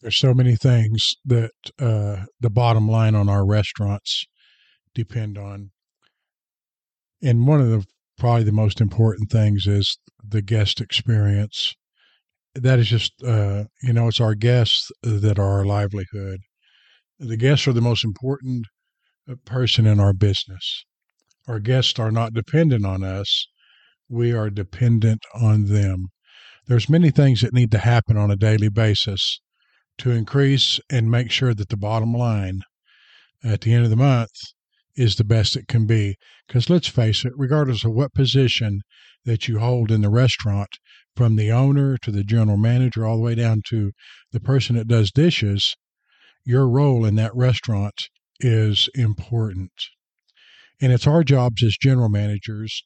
There's so many things that uh, the bottom line on our restaurants depend on. And one of the probably the most important things is the guest experience. That is just, uh, you know, it's our guests that are our livelihood. The guests are the most important uh, person in our business. Our guests are not dependent on us. We are dependent on them. There's many things that need to happen on a daily basis to increase and make sure that the bottom line at the end of the month is the best it can be. Because let's face it, regardless of what position that you hold in the restaurant, from the owner to the general manager, all the way down to the person that does dishes, your role in that restaurant is important. And it's our jobs as general managers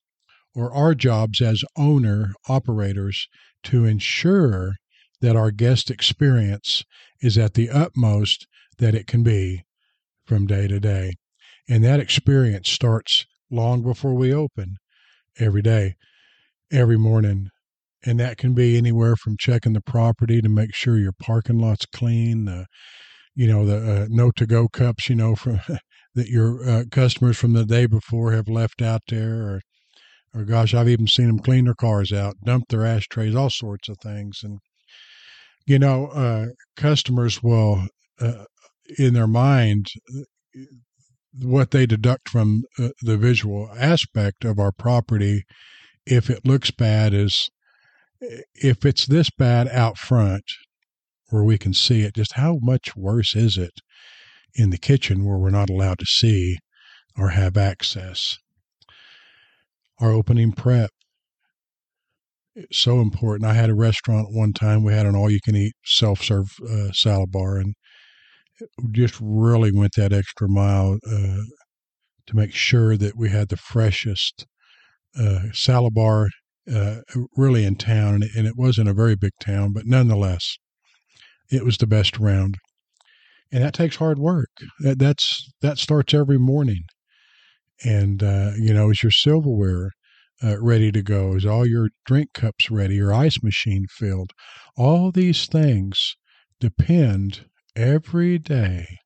or our jobs as owner operators to ensure that our guest experience is at the utmost that it can be from day to day. And that experience starts long before we open every day, every morning. And that can be anywhere from checking the property to make sure your parking lot's clean, the, you know, the uh, no to go cups, you know, from that your uh, customers from the day before have left out there, or, or gosh, I've even seen them clean their cars out, dump their ashtrays, all sorts of things. And you know, uh, customers will, uh, in their mind, what they deduct from uh, the visual aspect of our property, if it looks bad, is if it's this bad out front where we can see it, just how much worse is it in the kitchen where we're not allowed to see or have access? Our opening prep so important. I had a restaurant one time. We had an all-you-can-eat self-serve uh, salad bar, and just really went that extra mile uh, to make sure that we had the freshest uh, salad bar uh, really in town. And it, and it wasn't a very big town, but nonetheless, it was the best around. And that takes hard work. That, that's that starts every morning. And uh, you know, as your silverware uh, ready to go? Is all your drink cups ready? Your ice machine filled? All these things depend every day,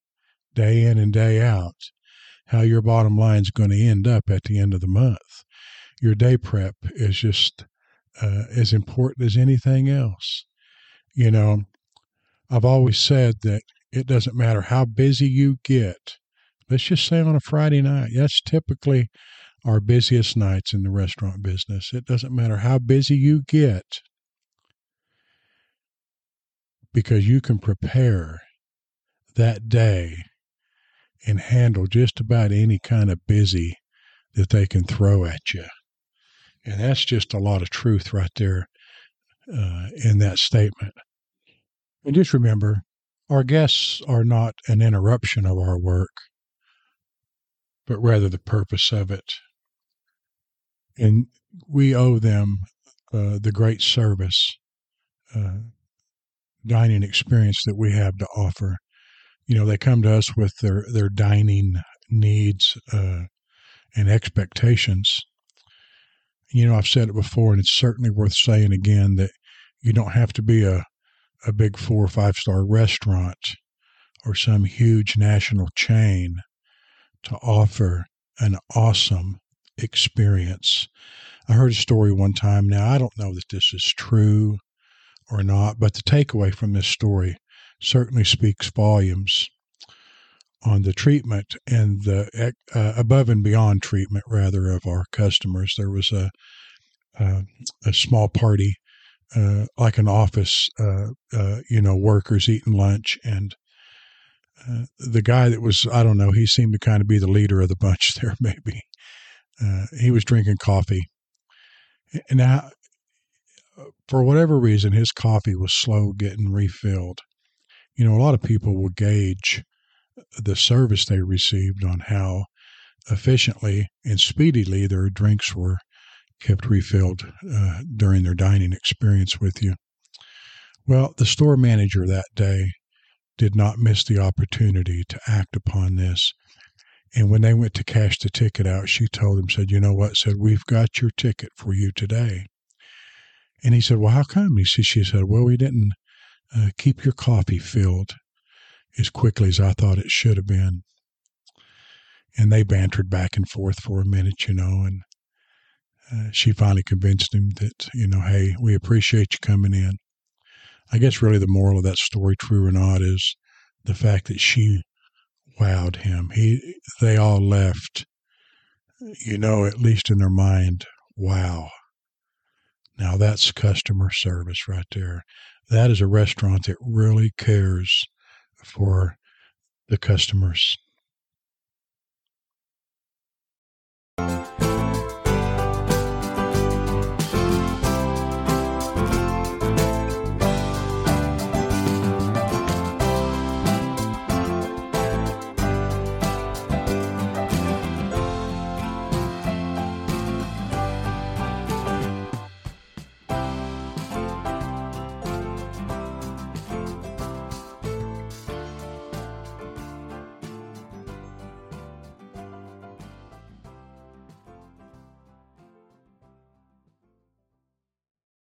day in and day out, how your bottom line is going to end up at the end of the month. Your day prep is just uh, as important as anything else. You know, I've always said that it doesn't matter how busy you get. Let's just say on a Friday night, that's typically our busiest nights in the restaurant business. It doesn't matter how busy you get because you can prepare that day and handle just about any kind of busy that they can throw at you. And that's just a lot of truth right there uh, in that statement. And just remember, our guests are not an interruption of our work, but rather the purpose of it and we owe them uh, the great service uh, dining experience that we have to offer. You know, they come to us with their their dining needs uh, and expectations. You know, I've said it before, and it's certainly worth saying again that you don't have to be a a big four or five star restaurant or some huge national chain to offer an awesome experience. I heard a story one time. Now, I don't know that this is true or not, but the takeaway from this story certainly speaks volumes on the treatment and the uh, above and beyond treatment, rather, of our customers. There was a uh, a small party, uh, like an office, uh, uh, you know, workers eating lunch, and uh, the guy that was, I don't know, he seemed to kind of be the leader of the bunch there, maybe uh, he was drinking coffee. And Now, for whatever reason, his coffee was slow getting refilled. You know, a lot of people will gauge the service they received on how efficiently and speedily their drinks were kept refilled uh, during their dining experience with you. Well, the store manager that day did not miss the opportunity to act upon this and when they went to cash the ticket out, she told him, said, you know what? Said, we've got your ticket for you today. And he said, well, how come? He said, she said, well, we didn't uh, keep your coffee filled as quickly as I thought it should have been. And they bantered back and forth for a minute, you know, and uh, she finally convinced him that, you know, hey, we appreciate you coming in. I guess really the moral of that story, true or not, is the fact that she wowed him. He, they all left, you know, at least in their mind, wow. Now that's customer service right there. That is a restaurant that really cares for the customers.